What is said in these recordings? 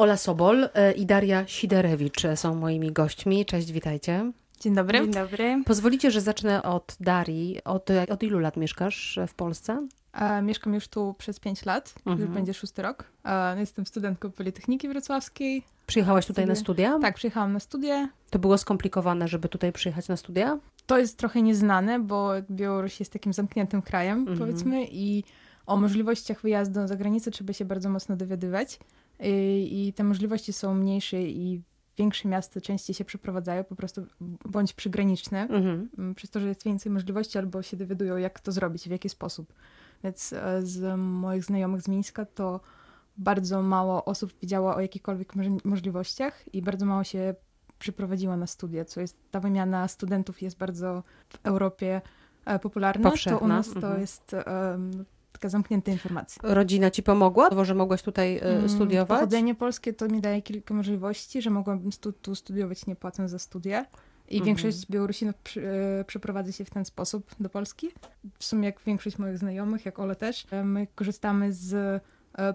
Ola Sobol e, i Daria Siderewicz są moimi gośćmi. Cześć, witajcie. Dzień dobry. Dzień dobry. Pozwolicie, że zacznę od Darii. Od, od ilu lat mieszkasz w Polsce? E, mieszkam już tu przez 5 lat, mhm. już będzie szósty rok. E, jestem studentką Politechniki Wrocławskiej. Przyjechałaś tutaj na studia? Tak, przyjechałam na studia. To było skomplikowane, żeby tutaj przyjechać na studia? To jest trochę nieznane, bo Białoruś jest takim zamkniętym krajem, mhm. powiedzmy, i o możliwościach wyjazdu za granicę trzeba się bardzo mocno dowiadywać. I, I te możliwości są mniejsze i większe miasta częściej się przeprowadzają, po prostu bądź przygraniczne, mhm. przez to, że jest więcej możliwości, albo się dowiadują, jak to zrobić, w jaki sposób. Więc e, z moich znajomych z Mińska to bardzo mało osób wiedziało o jakichkolwiek możliwościach i bardzo mało się przyprowadziło na studia, co jest, ta wymiana studentów jest bardzo w Europie e, popularna, Powszechna. to u nas mhm. to jest um, taka zamknięta informacja. Rodzina ci pomogła, że mogłaś tutaj mm, studiować? Pochodzenie polskie to mi daje kilka możliwości, że mogłabym stu, tu studiować nie płacąc za studia. I mhm. większość Białorusinów przy, e, przeprowadza się w ten sposób do Polski. W sumie jak większość moich znajomych, jak Ola też. E, my korzystamy z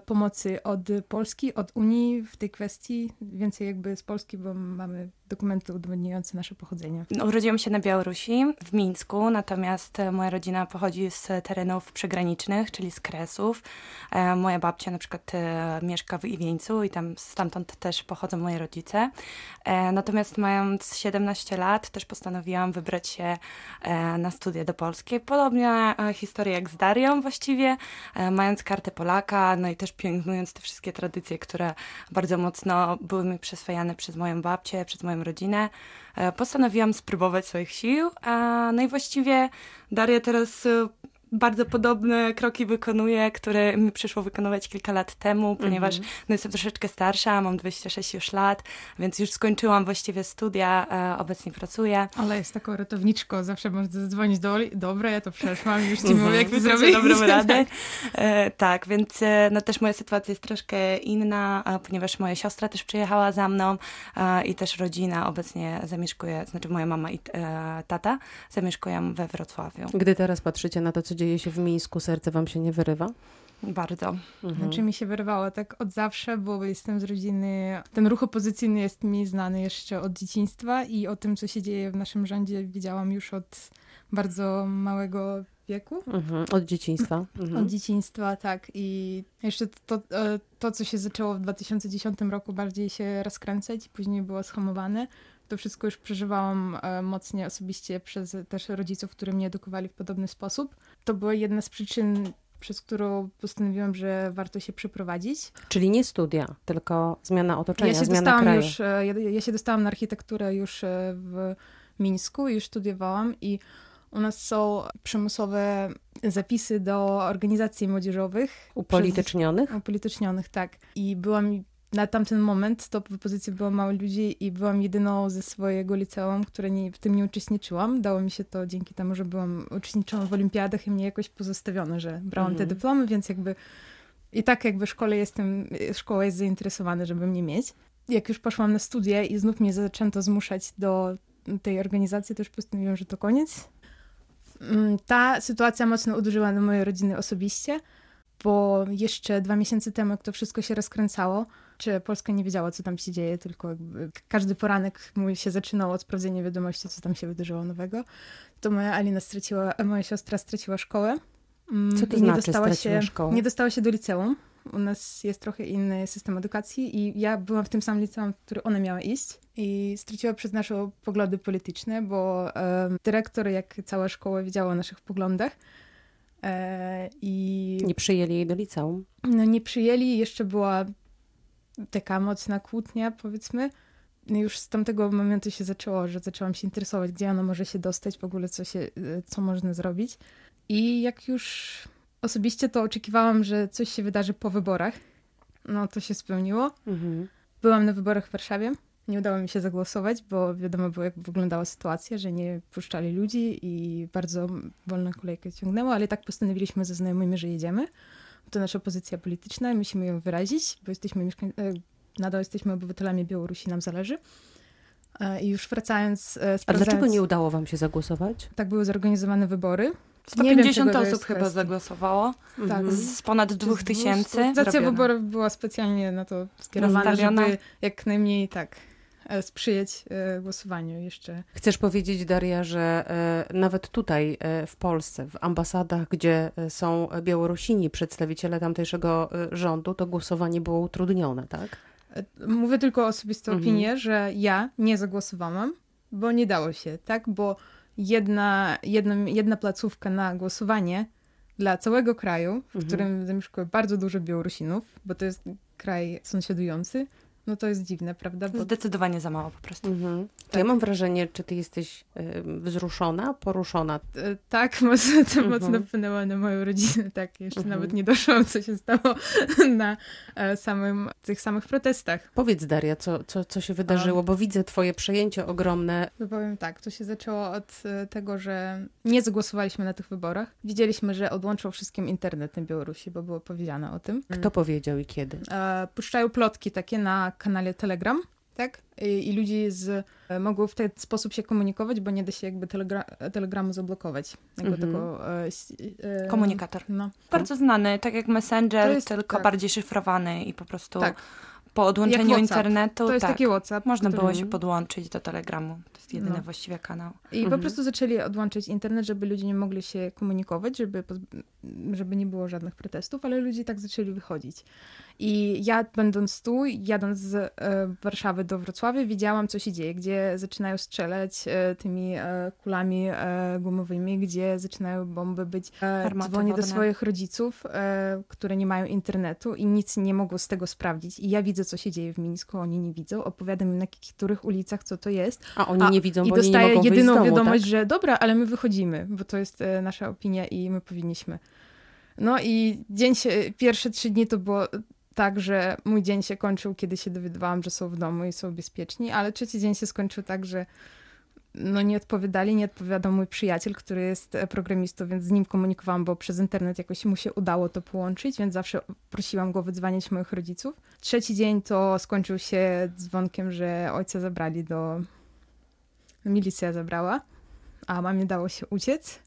pomocy od Polski, od Unii w tej kwestii, więcej jakby z Polski, bo mamy dokumenty udowodniające nasze pochodzenie. Urodziłam się na Białorusi, w Mińsku, natomiast moja rodzina pochodzi z terenów przygranicznych, czyli z Kresów. E, moja babcia na przykład e, mieszka w Iwieńcu i tam stamtąd też pochodzą moje rodzice. Natomiast mając 17 lat też postanowiłam wybrać się na studia do Polski. Podobna historia jak z Darią właściwie, mając kartę Polaka, no i też pielęgnując te wszystkie tradycje, które bardzo mocno były mi przyswajane przez moją babcię, przez moją rodzinę, e, postanowiłam spróbować swoich sił. No i właściwie Daria teraz e, bardzo podobne kroki wykonuję, które mi przyszło wykonywać kilka lat temu, ponieważ mm -hmm. no, jestem troszeczkę starsza, mam 26 już lat, więc już skończyłam właściwie studia, e, obecnie pracuję. Ale jest taką ratowniczką, zawsze można zadzwonić do Oli, dobra, ja to przeszłam, już ci mówię, jak to zrobić. dobrą radę. E, tak, więc e, no też moja sytuacja jest troszkę inna, ponieważ moja siostra też przyjechała za mną e, i też rodzina obecnie zamieszkuje, znaczy moja mama i e, tata zamieszkują we Wrocławiu. Gdy teraz patrzycie na to, co dzieje się w Mińsku, serce wam się nie wyrywa? Bardzo. Mhm. Znaczy mi się wyrwało tak od zawsze, bo jestem z rodziny. Ten ruch opozycyjny jest mi znany jeszcze od dzieciństwa i o tym, co się dzieje w naszym rządzie, wiedziałam już od bardzo małego wieku. Mhm. Od dzieciństwa. Mhm. Od dzieciństwa, tak. I jeszcze to, to, e, to, co się zaczęło w 2010 roku, bardziej się rozkręcać, później było schamowane to wszystko już przeżywałam e, mocniej osobiście przez też rodziców, którzy mnie edukowali w podobny sposób. To była jedna z przyczyn, przez którą postanowiłam, że warto się przeprowadzić. Czyli nie studia, tylko zmiana otoczenia, ja się zmiana kraju. Już, e, ja, ja się dostałam na architekturę już e, w Mińsku, już studiowałam i u nas są przymusowe zapisy do organizacji młodzieżowych. Upolitycznionych? Przez, upolitycznionych, tak. I byłam na tamten moment to w pozycji było mało ludzi i byłam jedyną ze swojego liceum, która nie, w tym nie uczestniczyłam. Dało mi się to dzięki temu, że byłam uczestniczyłam w olimpiadach i mnie jakoś pozostawiono, że brałam mhm. te dyplomy, więc jakby i tak jakby szkole jestem, szkoła jest zainteresowana, żeby mnie mieć. Jak już poszłam na studia i znów mnie zaczęto zmuszać do tej organizacji, to już postanowiłam, że to koniec. Mm, ta sytuacja mocno uderzyła na moje rodziny osobiście, bo jeszcze dwa miesiące temu, jak to wszystko się rozkręcało, czy Polska nie wiedziała, co tam się dzieje, tylko każdy poranek mój się zaczynał od sprawdzenia wiadomości, co tam się wydarzyło nowego. To moja Alina straciła, moja siostra straciła szkołę. Mm, co to znaczy nie dostała się, szkołę? Nie dostała się do liceum. U nas jest trochę inny system edukacji i ja byłam w tym samym liceum, w który ona miała iść i straciła przez nasze poglądy polityczne, bo e, dyrektor, jak cała szkoła wiedziała o naszych poglądach, e, i... Nie przyjęli jej do liceum? No nie przyjęli, jeszcze była taka mocna kłótnia, powiedzmy. No już z tamtego momentu się zaczęło, że zaczęłam się interesować, gdzie ona może się dostać, w ogóle co, się, co można zrobić. I jak już osobiście to oczekiwałam, że coś się wydarzy po wyborach. No to się spełniło. Mhm. Byłam na wyborach w Warszawie. Nie udało mi się zagłosować, bo wiadomo było, jak wyglądała sytuacja, że nie puszczali ludzi i bardzo wolna kolejka ciągnęła, ale tak postanowiliśmy ze znajomymi, że jedziemy to nasza pozycja polityczna i musimy ją wyrazić, bo jesteśmy mieszkań... E, nadal jesteśmy obywatelami Białorusi, nam zależy. E, I już wracając... E, A dlaczego nie udało wam się zagłosować? Tak były zorganizowane wybory. Nie wiem, 150 czego to osób chyba kwestia. zagłosowało. Tak. Z ponad dwóch tysięcy. Organizacja zrobiona. wyborów była specjalnie na to skierowana, żeby jak najmniej tak sprzyjać e, głosowaniu jeszcze. Chcesz powiedzieć, Daria, że e, nawet tutaj e, w Polsce, w ambasadach, gdzie e, są Białorusini, przedstawiciele tamtejszego e, rządu, to głosowanie było utrudnione, tak? E, Mówię tylko o osobistą Mhm. opinię, że ja nie zagłosowałam, bo nie dało się, tak? Bo jedna, jedna, jedna placówka na głosowanie dla całego kraju, w Mhm. którym zamieszkuje bardzo dużo Białorusinów, bo to jest kraj sąsiadujący, no to jest dziwne, prawda? Bo Zdecydowanie za mało po prostu. Mhm. To Tak. Ja mam wrażenie, czy ty jesteś e, wzruszona, poruszona? e, tak, mocno, to Mhm. mocno wpłynęło na moją rodzinę, tak, jeszcze Mhm. nawet nie doszłam, co się stało na e, samym, tych samych protestach. Powiedz, Daria, co, co, co się wydarzyło, bo widzę twoje przejęcie ogromne. To powiem tak, to się zaczęło od e, tego, że nie zagłosowaliśmy na tych wyborach. Widzieliśmy, że odłączą wszystkim internet na Białorusi, bo było powiedziane o tym. Kto powiedział i kiedy? E, puszczają plotki takie na kanale Telegram, tak? I, i ludzie z, e, mogą w ten sposób się komunikować, bo nie da się jakby telegra- telegramu zablokować. Jako Mhm. tego, e, e, Komunikator. No, Bardzo znany, tak jak Messenger, jest- tylko tak. bardziej szyfrowany i po prostu Tak. po odłączeniu internetu to jest tak, taki WhatsApp. można który- było się podłączyć do Telegramu. To jest jedyny No. właściwie kanał. I po Mhm. prostu zaczęli odłączyć internet, żeby ludzie nie mogli się komunikować, żeby, żeby nie było żadnych protestów, ale ludzie tak zaczęli wychodzić. I ja będąc tu, jadąc z e, Warszawy do Wrocławia, widziałam, co się dzieje, gdzie zaczynają strzelać e, tymi e, kulami gumowymi, gdzie zaczynają bomby być. Armaty dzwonię do wodne. swoich rodziców, które nie mają internetu i nic nie mogą z tego sprawdzić. I ja widzę, co się dzieje w Mińsku, oni nie widzą. Opowiadam im na których ulicach, co to jest. A oni A, nie widzą, I bo oni nie dostaję mogą jedyną domu, wiadomość, tak? że dobra, ale my wychodzimy, bo to jest nasza opinia i my powinniśmy. No i dzień się, pierwsze trzy dni to było tak, że mój dzień się kończył, kiedy się dowiadywałam, że są w domu i są bezpieczni, ale trzeci dzień się skończył tak, że no nie odpowiadali, nie odpowiadał mój przyjaciel, który jest e, programistą, więc z nim komunikowałam, bo przez internet jakoś mu się udało to połączyć, więc zawsze prosiłam go wydzwaniać moich rodziców. Trzeci dzień to skończył się dzwonkiem, że ojca zabrali do... Milicja zabrała, a mamie dało się uciec.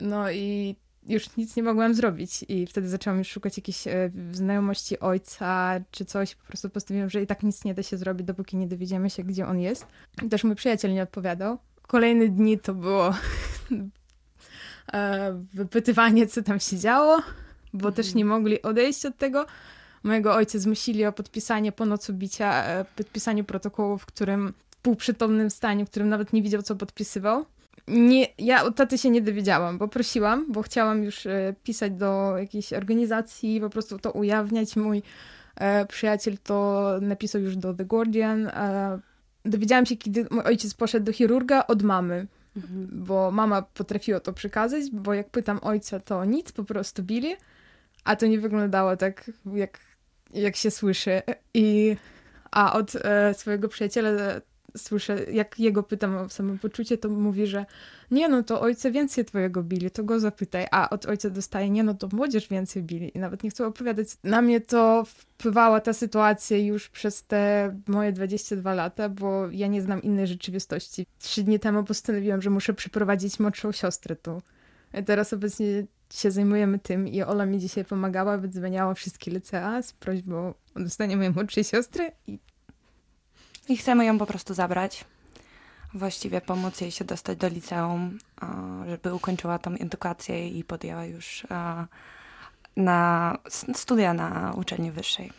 No i już nic nie mogłam zrobić i wtedy zaczęłam już szukać jakiejś e, znajomości ojca czy coś. Po prostu postanowiłam, że i tak nic nie da się zrobić, dopóki nie dowiedziemy się, gdzie on jest. Też mój przyjaciel nie odpowiadał. Kolejne dni to było e, wypytywanie, co tam się działo, bo też nie mogli odejść od tego. Mojego ojca zmusili o podpisanie po nocu bicia, e, podpisanie protokołu, w którym w półprzytomnym stanie, w którym nawet nie widział, co podpisywał. Nie, ja od taty się nie dowiedziałam, bo prosiłam, bo chciałam już e, pisać do jakiejś organizacji, po prostu to ujawniać. Mój e, przyjaciel to napisał już do The Guardian. Dowiedziałam się, kiedy mój ojciec poszedł do chirurga od mamy, Mhm. bo mama potrafiła to przekazać, bo jak pytam ojca, to nic, po prostu bili, a to nie wyglądało tak, jak, jak się słyszy. I, a od e, swojego przyjaciela słyszę, jak jego pytam o samopoczucie, to mówi, że nie no, to ojca więcej twojego bili, to go zapytaj, a od ojca dostaje, nie no, to młodzież więcej bili i nawet nie chcę opowiadać. Na mnie to wpływała ta sytuacja już przez te moje 22 lata, bo ja nie znam innej rzeczywistości. Trzy dni temu postanowiłam, że muszę przyprowadzić młodszą siostrę tu. Teraz obecnie się zajmujemy tym i Ola mi dzisiaj pomagała, wydzwaniała wszystkie licea z prośbą o dostanie mojej młodszej siostry i I chcemy ją po prostu zabrać. Właściwie pomóc jej się dostać do liceum, żeby ukończyła tą edukację i podjęła już na studia na uczelni wyższej.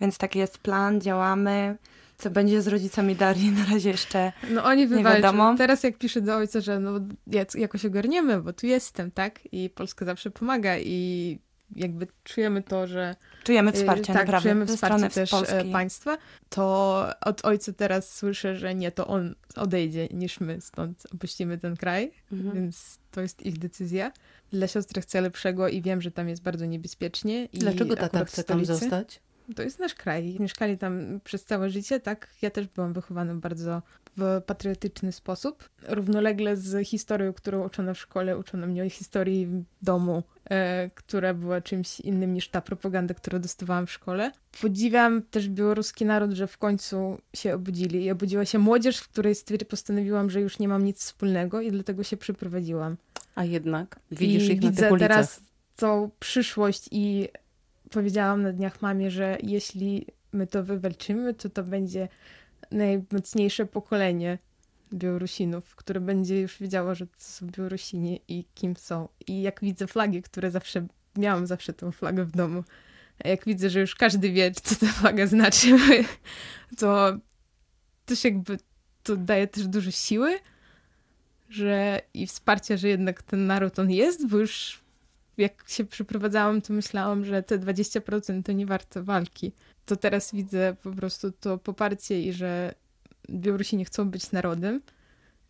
Więc taki jest plan, działamy. Co będzie z rodzicami Darii, na razie jeszcze No oni wywalczą. wiadomo. Teraz jak piszę do ojca, że no jak- jakoś ogarniemy, bo tu jestem, tak? I Polska zawsze pomaga i jakby czujemy to, że czujemy y, wsparcie tak, naprawdę czujemy wsparcie też Polski. e, państwa, to od ojca teraz słyszę, że nie, to on odejdzie, niż my stąd opuścimy ten kraj, Mhm. więc to jest ich decyzja. Dla siostry chcę lepszego i wiem, że tam jest bardzo niebezpiecznie. I Dlaczego tata chce tam zostać? To jest nasz kraj. Mieszkali tam przez całe życie, tak? Ja też byłam wychowana bardzo w patriotyczny sposób. Równolegle z historią, którą uczono w szkole, uczono mnie o historii domu, e, która była czymś innym niż ta propaganda, którą dostawałam w szkole. Podziwiam też białoruski naród, że w końcu się obudzili i obudziła się młodzież, w której postanowiłam, że już nie mam nic wspólnego i dlatego się przyprowadziłam. A jednak widzisz I ich na widzę tych ulicach. teraz tą przyszłość i powiedziałam na dniach mamie, że jeśli my to wywalczymy, to to będzie najmocniejsze pokolenie Białorusinów, które będzie już wiedziało, że to są Białorusini i kim są. I jak widzę flagi, które zawsze, miałam zawsze tą flagę w domu, jak widzę, że już każdy wie, co ta flaga znaczy, to też jakby to daje też dużo siły, że i wsparcia, że jednak ten naród on jest, bo już jak się przeprowadzałam, to myślałam, że te 20% to nie warte walki. To teraz widzę po prostu to poparcie i że Białorusini chcą być narodem.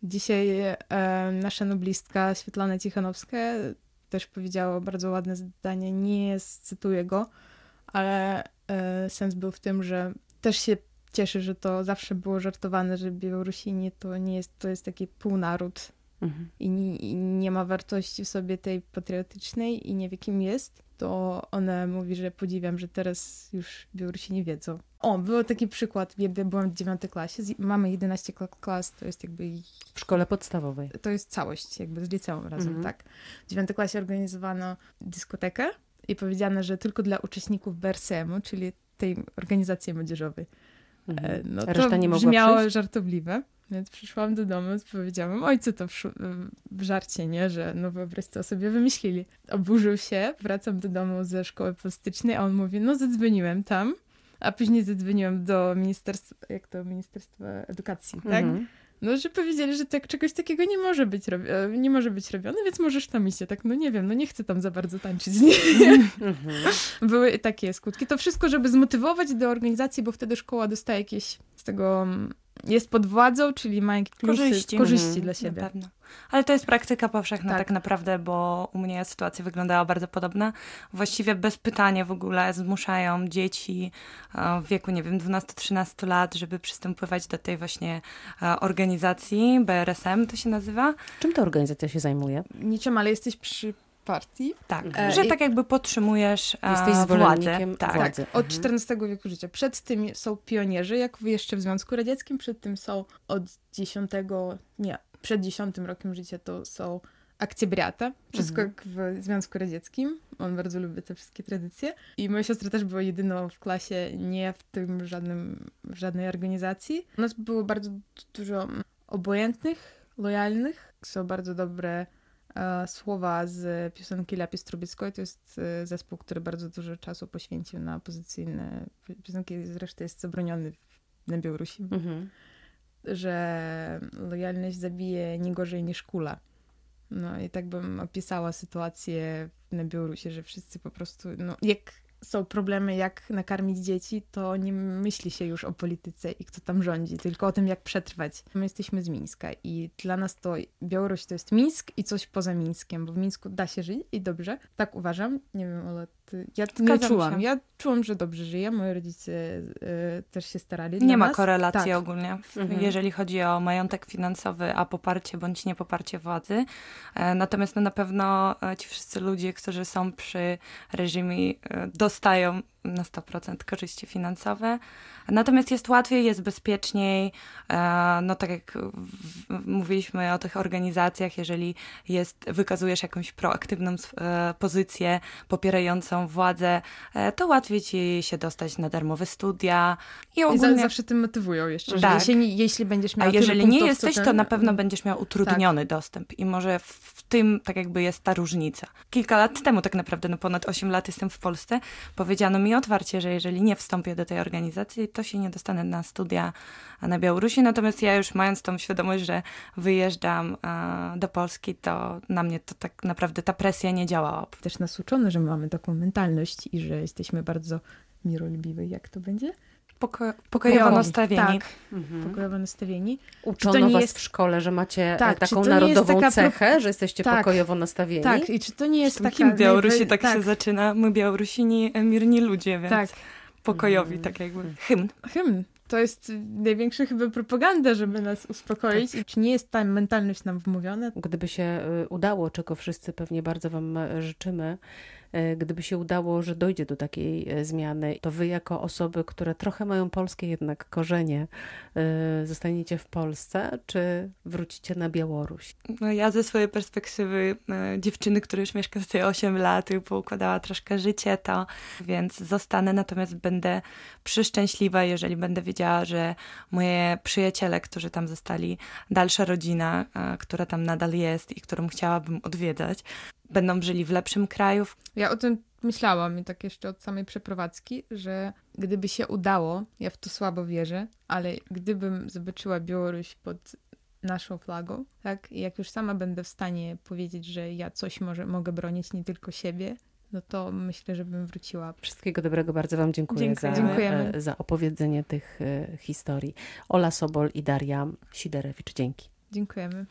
Dzisiaj e, nasza noblistka Świetlana Cichanowska też powiedziała bardzo ładne zdanie, nie cytuję go, ale e, sens był w tym, że też się cieszy, że to zawsze było żartowane, że Białorusini to nie jest, to jest taki półnaród Mhm. i nie, i nie ma wartości w sobie tej patriotycznej i nie wie kim jest, to ona mówi, że podziwiam, że teraz już Białorusini wiedzą. O, był taki przykład, ja byłam w dziewiątej klasie, z- mamy 11 kla- klas, to jest jakby W szkole podstawowej. to jest całość, jakby z liceum razem, Mhm. tak. W dziewiątej klasie organizowano dyskotekę i powiedziano, że tylko dla uczestników BRSM-u, czyli tej organizacji młodzieżowej. E, Mhm. No to Reszta nie mogła brzmiało przyjść? żartobliwe, więc przyszłam do domu i powiedziałam, ojcu to w, w żarcie, nie, że no wyobraź co sobie wymyślili. Oburzył się, wracam do domu ze szkoły plastycznej, a on mówi, no zadzwoniłem tam, a później zadzwoniłem do ministerstwa, jak to, Ministerstwa Edukacji, tak? Mhm. No, że powiedzieli, że tak, czegoś takiego nie może być, e, nie może być robione, więc możesz tam iść. Ja tak, no nie wiem, no nie chcę tam za bardzo tańczyć. Nie? Mhm. Były takie skutki. To wszystko, żeby zmotywować do organizacji, bo wtedy szkoła dostaje jakieś z tego, mm, jest pod władzą, czyli ma jakieś Korzyści. korzyści Mhm. dla Na siebie. pewno. Ale to jest praktyka powszechna Tak. tak. naprawdę, bo u mnie sytuacja wyglądała bardzo podobna. Właściwie bez pytania w ogóle zmuszają dzieci e, w wieku, nie wiem, 12-13 lat, żeby przystępować do tej właśnie e, organizacji, BRSM to się nazywa. Czym ta organizacja się zajmuje? Niczym, ale jesteś przy partii. Tak, E, że i- tak jakby podtrzymujesz e, Jesteś władzę. zwolennikiem Tak. władzy. Od Mhm. 14 wieku życia. Przed tym są pionierzy, jak jeszcze w Związku Radzieckim, przed tym są od 10, nie, przed 10 rokiem życia to są akcjebriata. Wszystko Mhm. jak w Związku Radzieckim. On bardzo lubi te wszystkie tradycje. I moja siostra też była jedyną w klasie, nie w tym żadnym, w żadnej organizacji. U nas było bardzo dużo obojętnych, lojalnych. Są bardzo dobre e, słowa z piosenki Lapis Trubickiej. To jest e, zespół, który bardzo dużo czasu poświęcił na opozycyjne piosenki. Zresztą jest zabroniony na Białorusi, Mhm. że lojalność zabije nie gorzej niż kula. No i tak bym opisała sytuację na Białorusi, że wszyscy po prostu, no jak są problemy, jak nakarmić dzieci, to nie myśli się już o polityce i kto tam rządzi, tylko o tym, jak przetrwać. My jesteśmy z Mińska i dla nas to Białoruś to jest Mińsk i coś poza Mińskiem, bo w Mińsku da się żyć i dobrze. Tak uważam. Nie wiem, Ola, ty... ja nie czułam. się. Ja czułam, że dobrze żyję. Moi rodzice e, też się starali Nie ma nas. korelacji Tak. ogólnie, Mhm. jeżeli chodzi o majątek finansowy, a poparcie bądź niepoparcie władzy. E, Natomiast no, na pewno e, ci wszyscy ludzie, którzy są przy reżimie, e, dostają na 100% korzyści finansowe. Natomiast jest łatwiej, jest bezpieczniej. E, No tak jak mówiliśmy o tych organizacjach, jeżeli jest, wykazujesz jakąś proaktywną e, pozycję popierającą władzę, e, to łatwiej ci się dostać na darmowe studia. I I ogólnie zawsze tym motywują jeszcze, że Tak. jeśli, jeśli będziesz miał a jeżeli nie jesteś, ten- to na pewno będziesz miał utrudniony Tak. dostęp. I może w, w tym tak jakby jest ta różnica. Kilka lat temu, tak naprawdę, no ponad 8 lat jestem w Polsce, powiedziano mi otwarcie, że jeżeli nie wstąpię do tej organizacji, to się nie dostanę na studia na Białorusi. Natomiast ja już mając tą świadomość, że wyjeżdżam e, do Polski, to na mnie to tak naprawdę ta presja nie działała. Też nas uczono, że mamy taką mentalność i że jesteśmy bardzo miroljubiwi. Jak to będzie? Poko- pokojowo nastawieni. Tak, Mhm. pokojowo nastawieni. Uczono to nie was jest- w szkole, że macie Tak, tak, taką narodową taka cechę, że jesteście Tak. pokojowo nastawieni? Tak, i czy to nie jest taka... Kim Białorusi najwe- tak, się zaczyna? My Białorusini, e, mirni ludzie, więc Tak, pokojowi, Mhm. tak jakby hymn. hymn. To jest największa chyba propaganda, żeby nas uspokoić. I czy nie jest ta mentalność nam wmówiona? Gdyby się y, udało, czego wszyscy pewnie bardzo Wam y, życzymy, e, gdyby się udało, że dojdzie do takiej e, zmiany, to wy jako osoby, które trochę mają polskie jednak korzenie, e, zostaniecie w Polsce, czy wrócicie na Białoruś? No ja ze swojej perspektywy dziewczyny, która już mieszka tutaj 8 lat i poukładała troszkę życie, to więc zostanę, natomiast będę przyszczęśliwa, jeżeli będę wiedziała, że moje przyjaciele, którzy tam zostali, dalsza rodzina, która tam nadal jest i którą chciałabym odwiedzać, będą żyli w lepszym kraju. Ja o tym myślałam i tak jeszcze od samej przeprowadzki, że gdyby się udało, ja w to słabo wierzę, ale gdybym zobaczyła Białoruś pod naszą flagą, tak, i jak już sama będę w stanie powiedzieć, że ja coś może, mogę bronić, nie tylko siebie, no to myślę, że bym wróciła. Wszystkiego dobrego, bardzo Wam dziękuję za, e, za opowiedzenie tych e, historii. Ola Sobol i Daria Siderewicz, dzięki. Dziękujemy.